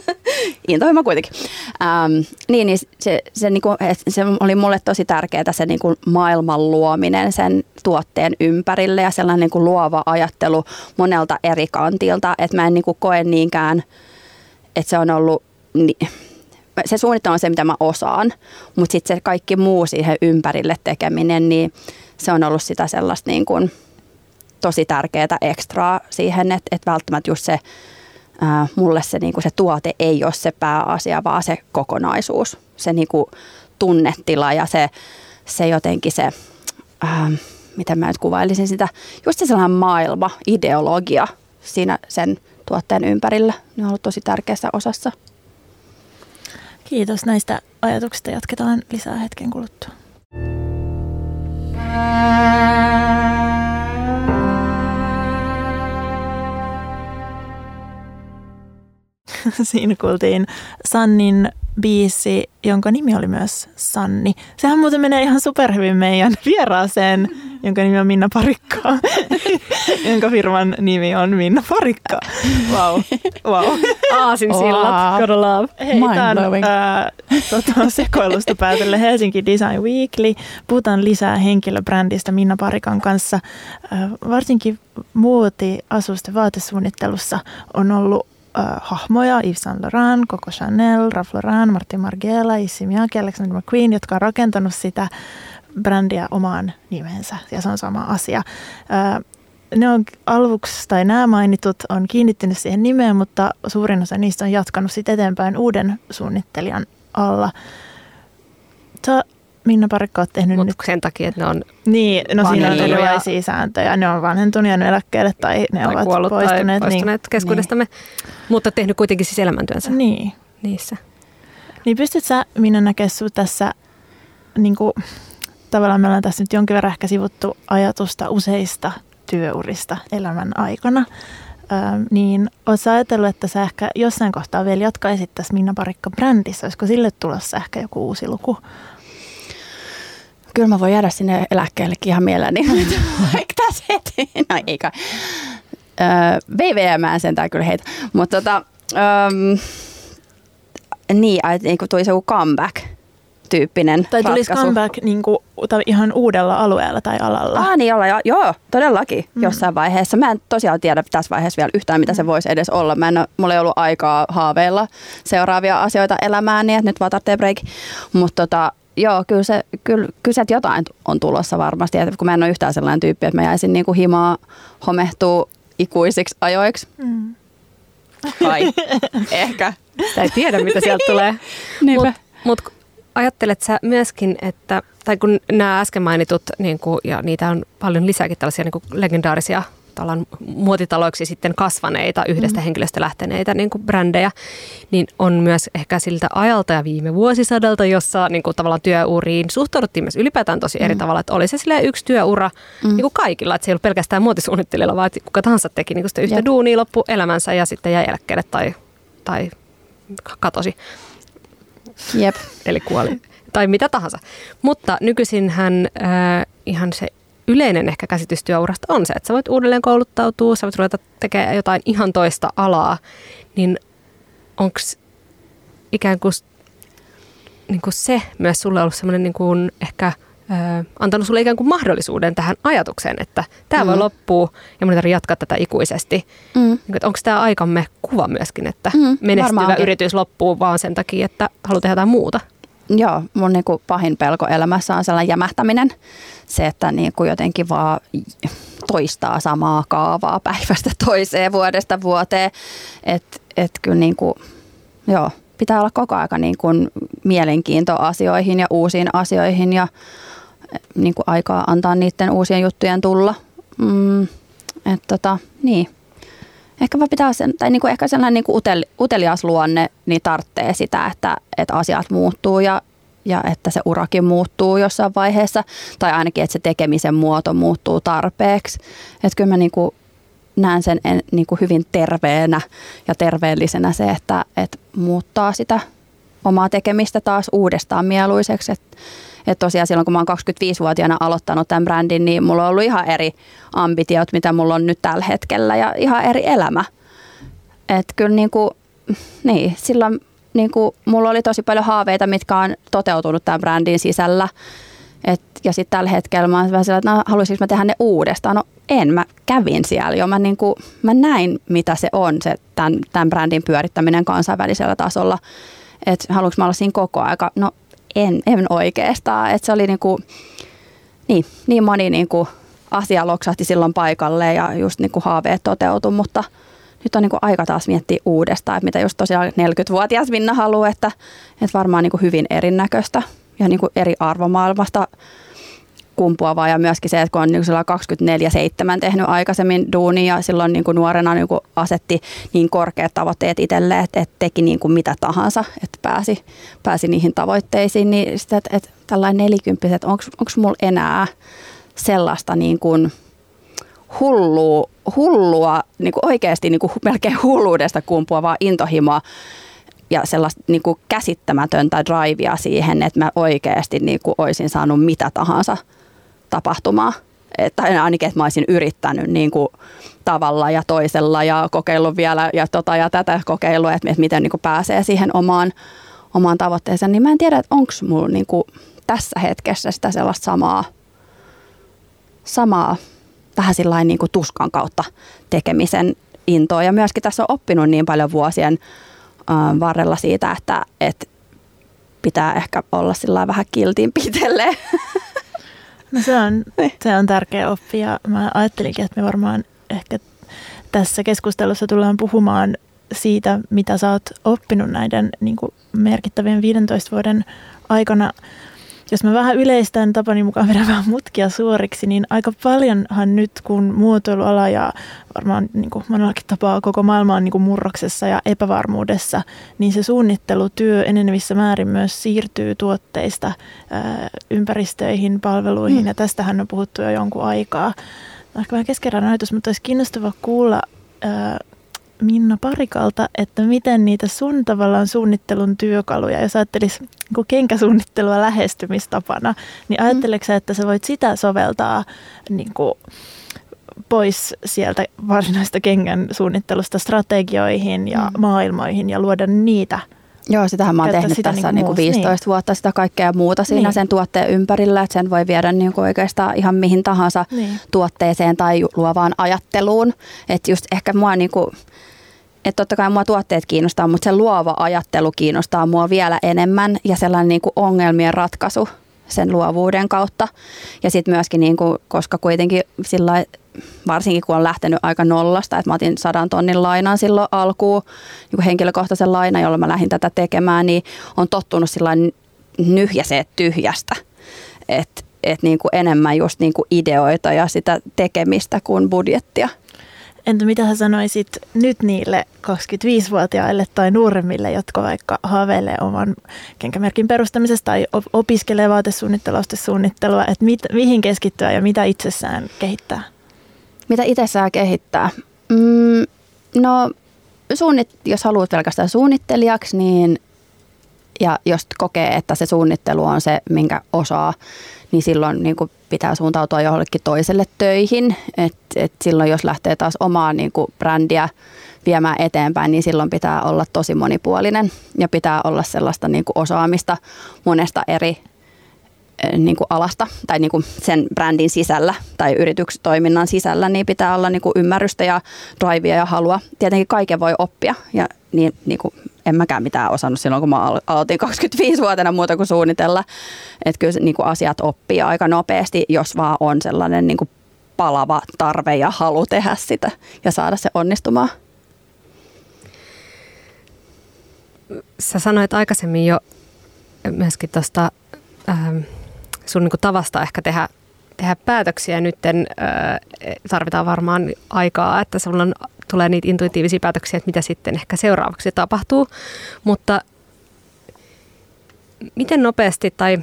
*laughs* intohimo kuitenkin. Ähm, niin, niin se, se, niinku, se oli mulle tosi tärkeää se niinku maailman luominen sen tuotteen ympärille ja sellainen niinku luova ajattelu monelta eri kantilta, että mä en niinku koe niinkään, että se on ollut... Niin, se suunnittelu on se, mitä mä osaan, mutta sitten se kaikki muu siihen ympärille tekeminen, niin se on ollut sitä sellaista niin kuin, tosi tärkeää ekstraa siihen, että, että välttämättä just se ää, mulle se, niin kuin se tuote ei ole se pääasia, vaan se kokonaisuus, se niin kuin tunnetila ja se, se jotenkin se, ää, miten mä nyt kuvailisin sitä, just se sellainen maailma, ideologia siinä sen tuotteen ympärillä, ne on ollut tosi tärkeässä osassa. Kiitos näistä ajatuksista. Jatketaan lisää hetken kuluttua. *laughs* Siinä kuultiin Sannin biisi, jonka nimi oli myös Sanni. Sehän muuten menee ihan superhyvin meidän *laughs* vieraaseen, jonka nimi on Minna Parikka, *laughs* jonka firman nimi on Minna Parikka. Wow. wow. Aasin sillat, gotta love. Hei, tämän ää, tota, sekoilusta päätelle Helsinki Design Weekly. Puhutaan lisää henkilöbrändistä Minna Parikan kanssa. Ää, varsinkin muoti asusten vaatesuunnittelussa on ollut äh, hahmoja, Yves Saint Laurent, Coco Chanel, Ralph Lauren, Martin Margiela, Issey Miyake, Alexander McQueen, jotka on rakentanut sitä brändiä omaan nimensä ja se on sama asia. Äh, ne on aluksi, tai nämä mainitut on kiinnittynyt siihen nimeen, mutta suurin osa niistä on jatkanut sitten eteenpäin uuden suunnittelijan alla. Sä, Minna Parikka, oot tehnyt Mut nyt... sen takia, että ne on Niin, no siinä on erilaisia sääntöjä. Ne on ne eläkkeelle tai ne tai ovat kuollut poistuneet. tai poistuneet niin, keskuudestamme, mutta tehnyt kuitenkin siis elämäntyönsä Niin. niissä. Niin pystyt sä, Minna, näkemään tässä, niin kuin, tavallaan me ollaan tässä nyt jonkin verran ehkä sivuttu ajatusta useista työurista elämän aikana. Öö, niin sä ajatellut, että sä ehkä jossain kohtaa vielä jatkaisit tässä Minna Parikka brändissä? Olisiko sille tulossa ehkä joku uusi luku? Kyllä mä voin jäädä sinne eläkkeellekin ihan mielelläni. *laughs* Vaikka tässä heti. No eikä. Öö, VVM sentään kyllä heitä. Mutta tota, öö, niin, että niin tuli se joku comeback tyyppinen Tai tulisi ratkaisu. comeback niin kuin, tai ihan uudella alueella tai alalla? Ah, niin olla, joo, todellakin Mm. mm. jossain vaiheessa. Mä en tosiaan tiedä tässä vaiheessa vielä yhtään, mitä se voisi edes olla. Mä en, mulla ei ollut aikaa haaveilla seuraavia asioita elämään, niin että nyt vaan tarvitsee break. Mutta tota, joo, kyllä, se, kyllä, kyllä sieltä jotain on tulossa varmasti. Et kun mä en ole yhtään sellainen tyyppi, että mä jäisin niinku himaa homehtuu ikuisiksi ajoiksi. Mm. Kai, *laughs* ehkä. Sitä ei tiedä, mitä sieltä tulee. Niinpä. Mutta mut ajattelet sä myöskin, että, tai kun nämä äsken mainitut, niin kuin, ja niitä on paljon lisääkin tällaisia niin kuin legendaarisia tavallaan muotitaloiksi sitten kasvaneita, yhdestä mm. henkilöstä lähteneitä niin kuin brändejä, niin on myös ehkä siltä ajalta ja viime vuosisadalta, jossa niin kuin tavallaan työuriin suhtauduttiin myös ylipäätään tosi eri Mm. tavalla, että oli se yksi työura mm. niin kuin kaikilla, että se ei ollut pelkästään muotisuunnittelijalla, vaan että kuka tahansa teki niin kuin sitä yhtä Jep. duunia loppu elämänsä ja sitten jäi eläkkeelle tai, tai katosi Jep. eli kuoli, tai mitä tahansa. Mutta nykyisin hän äh, ihan se yleinen ehkä käsitys työurasta on se, että sä voit uudelleen kouluttautua, sä voit ruveta tekemään jotain ihan toista alaa, niin onko ikään kuin, niin kuin se myös sulle ollut semmoinen niin kuin ehkä äh, antanut sulle ikään kuin mahdollisuuden tähän ajatukseen, että tämä mm. voi loppua ja mun ei tarvitse jatkaa tätä ikuisesti. Mm. Niin onko tämä aikamme kuva myöskin, että Mm, menestyvä varmaan onkin. yritys loppuu vaan sen takia, että haluaa tehdä jotain muuta? Joo, mun niinku pahin pelko elämässä on sellainen jämähtäminen. Se, että niinku jotenkin vaan toistaa samaa kaavaa päivästä toiseen, vuodesta vuoteen. Että et kyllä niinku, joo, pitää olla koko aika niinku mielenkiinto asioihin ja uusiin asioihin ja niinku aikaa antaa niiden uusien juttujen tulla. Mm, et tota, niin. Ehkä vaan pitää sen, tai niinku ehkä sellainen niinku utel, utelias luonne, niin tarvitsee sitä, että, että asiat muuttuu ja, ja että se urakin muuttuu jossain vaiheessa. Tai ainakin, että se tekemisen muoto muuttuu tarpeeksi. Että kyllä mä niinku näen sen en, niinku hyvin terveenä ja terveellisenä se, että, että muuttaa sitä omaa tekemistä taas uudestaan mieluiseksi. Että et tosiaan silloin, kun mä oon 25-vuotiaana aloittanut tämän brändin, niin mulla on ollut ihan eri ambitiot, mitä mulla on nyt tällä hetkellä ja ihan eri elämä. Että kyllä niin kuin, niin, silloin niin kuin, mulla oli tosi paljon haaveita, mitkä on toteutunut tämän brändin sisällä. Et, ja sitten tällä hetkellä mä oon vähän sillä, että no, haluaisinko mä tehdä ne uudestaan. No en, mä kävin siellä jo. Mä, niin kuin, mä näin, mitä se on, se tämän, tämän brändin pyörittäminen kansainvälisellä tasolla. Että haluanko mä olla siinä koko aika? No en, en oikeastaan. Et se oli niin kuin, niin, niin moni niin kuin asia loksahti silloin paikalle ja just niin kuin haaveet toteutui, mutta nyt on niin kuin aika taas miettiä uudestaan, että mitä just tosiaan 40-vuotias Minna haluaa, että, että varmaan niin kuin hyvin erinäköistä ja niin kuin eri arvomaailmasta kumpuavaa ja myöskin se, että kun on niin 24-7 tehnyt aikaisemmin duunia ja silloin niin kuin nuorena niin kuin asetti niin korkeat tavoitteet itselleen, että, että teki niin kuin mitä tahansa, että pääsi, pääsi niihin tavoitteisiin, niin sitten, että, että tällainen nelikymppiset, onko mulla enää sellaista niin kuin hullua, hullua niin kuin oikeasti niin kuin melkein hulluudesta kumpuavaa intohimoa, ja sellaista niin kuin käsittämätöntä drivea siihen, että mä oikeasti niin kuin olisin saanut mitä tahansa tapahtumaa. Tai ainakin, että mä olisin yrittänyt niin kuin tavalla ja toisella ja kokeillut vielä ja, tota ja tätä kokeillut, että, että miten niin kuin pääsee siihen omaan, omaan tavoitteeseen. Niin mä en tiedä, että onko mulla niin kuin tässä hetkessä sitä sellaista samaa, samaa vähän sillain niin kuin tuskan kautta tekemisen intoa. Ja myöskin tässä on oppinut niin paljon vuosien varrella siitä, että, että pitää ehkä olla sillä vähän kiltiin pitelee. *laughs* No se on, *laughs* niin. se on tärkeä oppi ja mä ajattelinkin, että me varmaan ehkä tässä keskustelussa tullaan puhumaan siitä, mitä sä oot oppinut näiden niin merkittävien 15 vuoden aikana jos mä vähän yleistän tapani mukaan *laughs* vedän vähän mutkia suoriksi, niin aika paljonhan nyt, kun muotoiluala ja varmaan niin kuin monellakin tapaa koko maailma on niin kuin murroksessa ja epävarmuudessa, niin se suunnittelutyö enenevissä määrin myös siirtyy tuotteista ää, ympäristöihin, palveluihin, mm. ja tästähän on puhuttu jo jonkun aikaa. Ehkä vähän keskeräinen ajatus, mutta olisi kiinnostava kuulla ää, Minna Parikalta, että miten niitä sun tavallaan suunnittelun työkaluja, jos ajattelisi niin kenkäsuunnittelua lähestymistapana, niin mm. ajatteleksä, että sä voit sitä soveltaa niin kuin pois sieltä varsinaista kengän suunnittelusta strategioihin ja mm. maailmoihin ja luoda niitä Joo, sitähän mä oon tehnyt sitä tässä niin kuin 15 niin. vuotta sitä kaikkea muuta siinä niin. sen tuotteen ympärillä, että sen voi viedä niin kuin oikeastaan ihan mihin tahansa niin. tuotteeseen tai luovaan ajatteluun. Että just ehkä mua niin kuin, että totta kai mua tuotteet kiinnostaa, mutta se luova ajattelu kiinnostaa mua vielä enemmän ja sellainen niin kuin ongelmien ratkaisu sen luovuuden kautta. Ja sitten myöskin, niin kuin, koska kuitenkin sillä varsinkin kun on lähtenyt aika nollasta, että mä otin sadan tonnin lainan silloin alkuun, niin henkilökohtaisen lainan, jolla mä lähdin tätä tekemään, niin on tottunut sillä nyhjäseen tyhjästä. Että et niin kuin enemmän just niin kuin ideoita ja sitä tekemistä kuin budjettia. Entä mitä sä sanoisit nyt niille 25-vuotiaille tai nuoremmille, jotka vaikka haaveilee oman kenkämerkin perustamisesta tai opiskelee vaatesuunnittelua, suunnittelua, että mit, mihin keskittyä ja mitä itsessään kehittää? Mitä itsessään kehittää? Mm, no, suunnit, jos haluat pelkästään suunnittelijaksi, niin ja jos kokee, että se suunnittelu on se, minkä osaa, niin silloin niin kuin pitää suuntautua jollekin toiselle töihin. Et, et silloin jos lähtee taas omaa niin kuin brändiä viemään eteenpäin, niin silloin pitää olla tosi monipuolinen ja pitää olla sellaista niin kuin osaamista monesta eri eh, niin kuin alasta tai niin kuin sen brändin sisällä tai yritystoiminnan sisällä, niin pitää olla niin kuin ymmärrystä ja drivea ja halua. Tietenkin kaiken voi oppia ja niin, niin kuin en mäkään mitään osannut silloin, kun mä aloitin *laughs* 25-vuotena muuta kuin suunnitella. Että kyllä niin kuin asiat oppii aika nopeasti, jos vaan on sellainen niin kuin palava tarve ja halu tehdä sitä ja saada se onnistumaan. Sä sanoit aikaisemmin jo myöskin tuosta ähm, sun niin tavasta ehkä tehdä, tehdä päätöksiä. Nyt äh, tarvitaan varmaan aikaa, että sulla on tulee niitä intuitiivisia päätöksiä, että mitä sitten ehkä seuraavaksi tapahtuu. Mutta miten nopeasti tai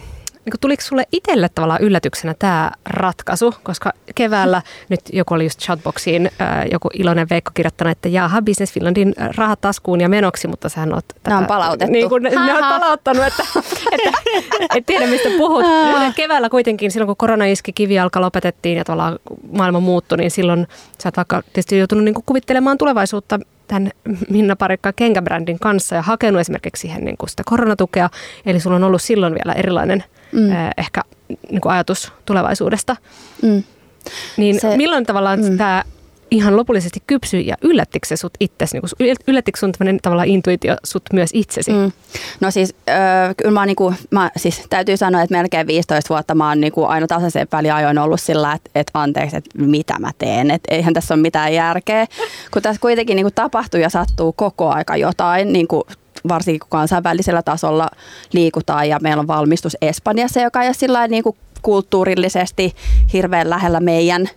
niin tuliko sulle itselle tavallaan yllätyksenä tämä ratkaisu, koska keväällä nyt joku oli just chatboxiin, joku iloinen Veikko kirjoittanut, että jaha, Business Finlandin rahat taskuun ja menoksi, mutta sähän oot... Tätä, ne on palautettu. Niin kuin, ne, ne on palauttanut, että, *laughs* että et tiedä mistä puhut. keväällä kuitenkin, silloin kun korona iski, kivijalka lopetettiin ja tavallaan maailma muuttui, niin silloin sä oot vaikka tietysti joutunut niin kuvittelemaan tulevaisuutta tämän Minna Parikka kenkäbrändin kanssa ja hakenut esimerkiksi siihen niin kuin sitä koronatukea. Eli sulla on ollut silloin vielä erilainen mm. äh, ehkä niin kuin ajatus tulevaisuudesta. Mm. Niin se, milloin tavallaan mm. tämä ihan lopullisesti kypsy ja yllättikö se sut itsesi? Niin yllättikö sun tavallaan intuitio sut myös itsesi? Mm. No siis, äh, kyllä mä, niinku, mä siis täytyy sanoa, että melkein 15 vuotta mä oon niinku aina tasaisen väliajoin ollut sillä, että, että anteeksi, että mitä mä teen. Että eihän tässä ole mitään järkeä. Kun tässä kuitenkin niinku tapahtuu ja sattuu koko aika jotain, niinku varsinkin kun kansainvälisellä tasolla liikutaan ja meillä on valmistus Espanjassa, joka ei ole sillä niin kuin kulttuurillisesti hirveän lähellä meidän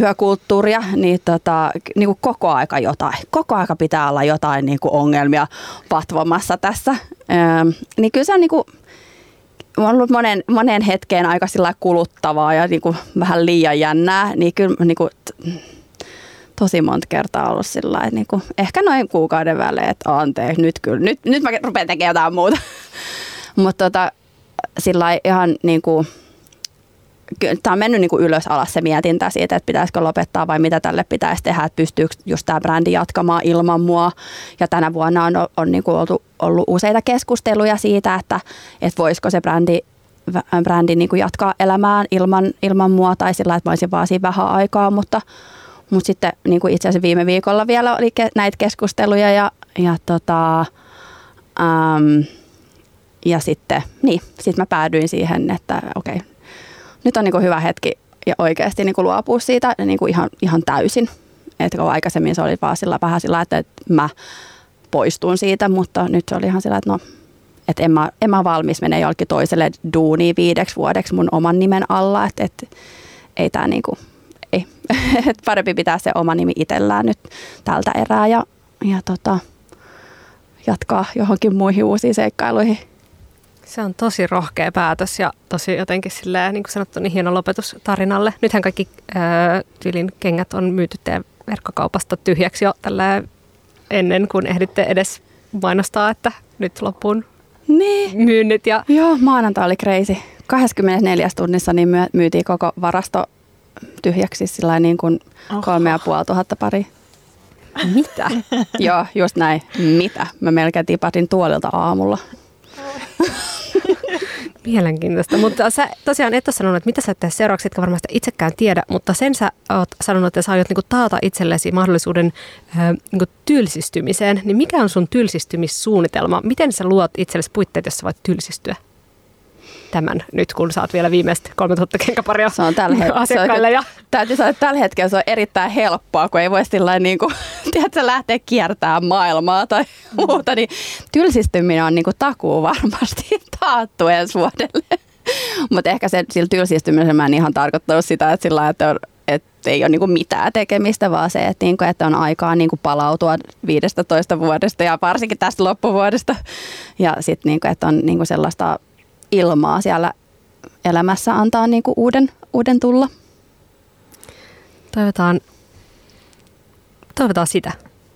työkulttuuria, niin, tota, niin kuin koko aika jotain. Koko aika pitää olla jotain niin kuin ongelmia patvomassa tässä. Öö, niin kyllä se on niin kuin, on ollut monen, monen hetkeen aika sillä kuluttavaa ja niin kuin vähän liian jännää, niin kyllä niin kuin, tosi monta kertaa ollut sillä että niin kuin, ehkä noin kuukauden välein, että anteeksi, nyt kyllä, nyt, nyt mä rupean tekemään jotain muuta. *laughs* Mutta tota, sillä ihan niin kuin, tämä on mennyt niin kuin ylös alas se mietintä siitä, että pitäisikö lopettaa vai mitä tälle pitäisi tehdä, että pystyykö just tämä brändi jatkamaan ilman mua. Ja tänä vuonna on, on niin kuin ollut, ollut useita keskusteluja siitä, että, että voisiko se brändi, brändi niin kuin jatkaa elämään ilman, ilman mua tai sillä, että mä olisin vaan siinä vähän aikaa, mutta, mutta sitten niin kuin itse asiassa viime viikolla vielä oli ke, näitä keskusteluja ja, ja tota, äm, ja sitten, niin, sitten mä päädyin siihen, että okei, okay, nyt on niin kuin hyvä hetki ja oikeasti niin kuin luopua siitä niin kuin ihan, ihan täysin. Että kun aikaisemmin se oli vaan sillä, vähän sillä, että mä poistun siitä, mutta nyt se oli ihan sillä, että no, että en mä, en mä valmis mene jollekin toiselle duuniin viideksi vuodeksi mun oman nimen alla, että, että ei tämä niinku, ei. *laughs* että parempi pitää se oma nimi itsellään nyt tältä erää ja, ja tota, jatkaa johonkin muihin uusiin seikkailuihin. Se on tosi rohkea päätös ja tosi jotenkin silleen, niin kuin sanottu, niin hieno lopetus tarinalle. Nythän kaikki ää, tyylin kengät on myyty teidän verkkokaupasta tyhjäksi jo tällä ennen kuin ehditte edes mainostaa, että nyt loppuun niin. myynnit. Ja... Joo, maanantai oli crazy. 24 tunnissa niin myytiin koko varasto tyhjäksi sillä niin kuin kolme ja puoli tuhatta pari. Mitä? Joo, just näin. Mitä? Mä melkein tipatin tuolilta aamulla. Mielenkiintoista, mutta sä tosiaan et ole sanonut, että mitä sä teet seuraavaksi, etkä varmasti itsekään tiedä, mutta sen sä oot sanonut, että sä aiot niinku taata itsellesi mahdollisuuden äh, niinku tylsistymiseen. Niin mikä on sun tylsistymissuunnitelma? Miten sä luot itsellesi puitteet, jos sä voit tylsistyä? Tämän nyt, kun saat vielä viimeistä 3000 kenkäparia se on tällä het- asiakkaille. Ja... Täytyy sanoa, että tällä hetkellä se on erittäin helppoa, kun ei voi sillä niin kuin, *laughs* tiedätkö, lähteä kiertämään maailmaa tai mm. muuta, niin tylsistyminen on niin kuin takuu varmasti *laughs* taattu ensi vuodelle. Mutta ehkä se, sillä tylsistymisellä mä en ihan tarkoittanut sitä, että sillä että on että ei ole niinku mitään tekemistä, vaan se, että, niinku, että on aikaa niinku palautua 15 vuodesta ja varsinkin tästä loppuvuodesta. Ja sitten, niinku, että on niinku sellaista ilmaa siellä elämässä antaa niin kuin uuden, uuden tulla. Toivotaan, toivotaan sitä.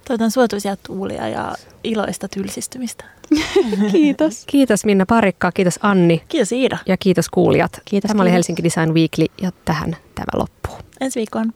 Toivotan suotuisia tuulia ja iloista tylsistymistä. *laughs* kiitos. Kiitos Minna Parikka, kiitos Anni. Kiitos Iida. Ja kiitos kuulijat. Kiitos, tämä kiitos. oli Helsinki Design Weekly ja tähän tämä loppuu. Ensi viikkoon.